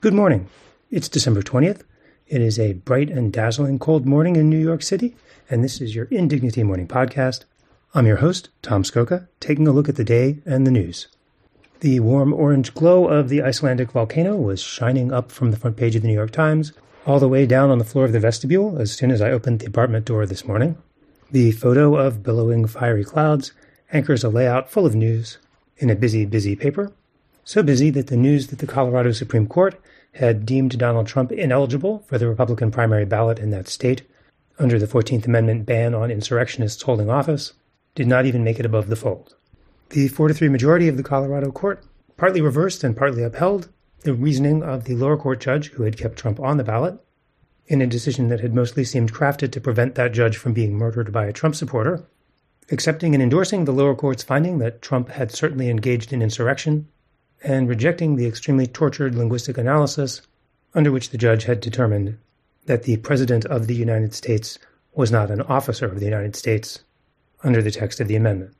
Good morning. It's December 20th. It is a bright and dazzling cold morning in New York City, and this is your Indignity Morning Podcast. I'm your host, Tom Scocca, taking a look at the day and the news. The warm orange glow of the Icelandic volcano was shining up from the front page of the New York Times, all the way down on the floor of the vestibule as soon as I opened the apartment door this morning. The photo of billowing fiery clouds anchors a layout full of news in a busy, busy paper, so busy that the news that the Colorado Supreme Court had deemed Donald Trump ineligible for the Republican primary ballot in that state under the 14th Amendment ban on insurrectionists holding office did not even make it above the fold. The 4 to 3 majority of the Colorado court partly reversed and partly upheld the reasoning of the lower court judge who had kept Trump on the ballot in a decision that had mostly seemed crafted to prevent that judge from being murdered by a Trump supporter, accepting and endorsing the lower court's finding that Trump had certainly engaged in insurrection and rejecting the extremely tortured linguistic analysis under which the judge had determined that the President of the United States was not an officer of the United States under the text of the amendment.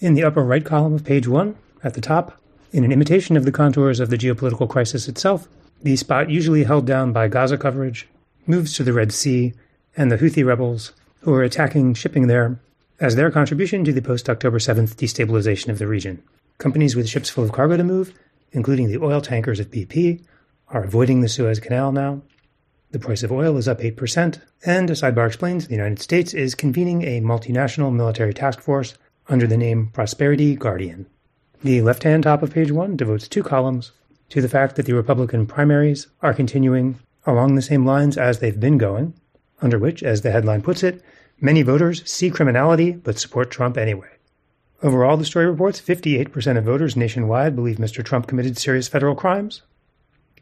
In the upper right column of page one, at the top, in an imitation of the contours of the geopolitical crisis itself, the spot usually held down by Gaza coverage moves to the Red Sea and the Houthi rebels who are attacking shipping there as their contribution to the post October 7th destabilization of the region. Companies with ships full of cargo to move, including the oil tankers of BP, are avoiding the Suez Canal now. The price of oil is up 8%, and, as Sidebar explains, the United States is convening a multinational military task force under the name Prosperity Guardian. The left hand top of page one devotes two columns to the fact that the Republican primaries are continuing along the same lines as they've been going, under which, as the headline puts it, many voters see criminality but support Trump anyway. Overall, the story reports 58% of voters nationwide believe Mr. Trump committed serious federal crimes.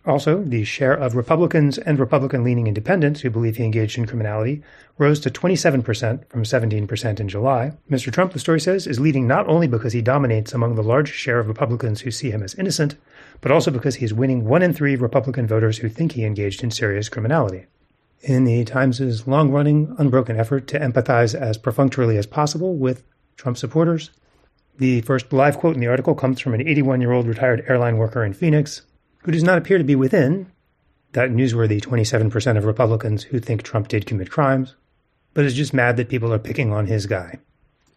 Also, the share of Republicans and Republican leaning independents who believe he engaged in criminality rose to 27% from 17% in July. Mr. Trump, the story says, is leading not only because he dominates among the large share of Republicans who see him as innocent, but also because he is winning one in three Republican voters who think he engaged in serious criminality. In the Times' long running, unbroken effort to empathize as perfunctorily as possible with Trump supporters, the first live quote in the article comes from an 81 year old retired airline worker in Phoenix who does not appear to be within that newsworthy 27% of Republicans who think Trump did commit crimes, but is just mad that people are picking on his guy.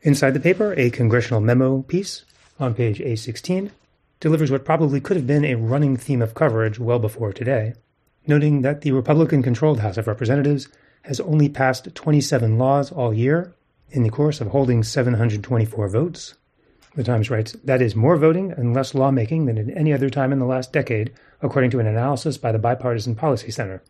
Inside the paper, a congressional memo piece on page A16 delivers what probably could have been a running theme of coverage well before today, noting that the Republican controlled House of Representatives has only passed 27 laws all year in the course of holding 724 votes, the Times writes, that is more voting and less lawmaking than at any other time in the last decade, according to an analysis by the Bipartisan Policy Center.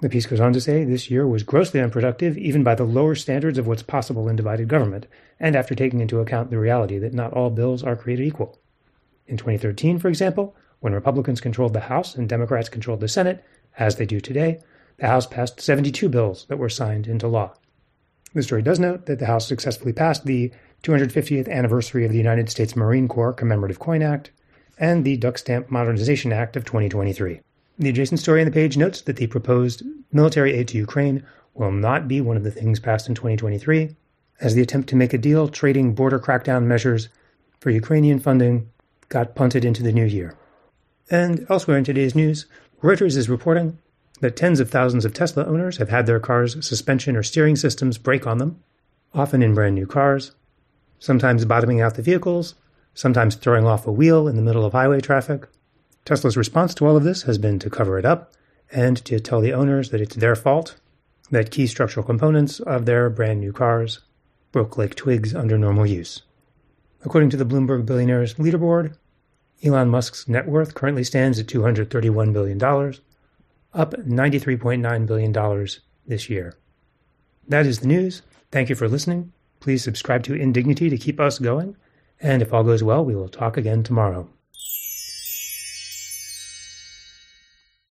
The piece goes on to say this year was grossly unproductive, even by the lower standards of what's possible in divided government, and after taking into account the reality that not all bills are created equal. In 2013, for example, when Republicans controlled the House and Democrats controlled the Senate, as they do today, the House passed 72 bills that were signed into law. The story does note that the House successfully passed the 250th anniversary of the United States Marine Corps Commemorative Coin Act, and the Duck Stamp Modernization Act of 2023. The adjacent story on the page notes that the proposed military aid to Ukraine will not be one of the things passed in 2023, as the attempt to make a deal trading border crackdown measures for Ukrainian funding got punted into the new year. And elsewhere in today's news, Reuters is reporting that tens of thousands of Tesla owners have had their cars' suspension or steering systems break on them, often in brand new cars, sometimes bottoming out the vehicles, sometimes throwing off a wheel in the middle of highway traffic. Tesla's response to all of this has been to cover it up and to tell the owners that it's their fault that key structural components of their brand new cars broke like twigs under normal use. According to the Bloomberg Billionaires Leaderboard, Elon Musk's net worth currently stands at $231 billion, up $93.9 billion this year. That is the news. Thank you for listening. Please subscribe to Indignity to keep us going. And if all goes well, we will talk again tomorrow.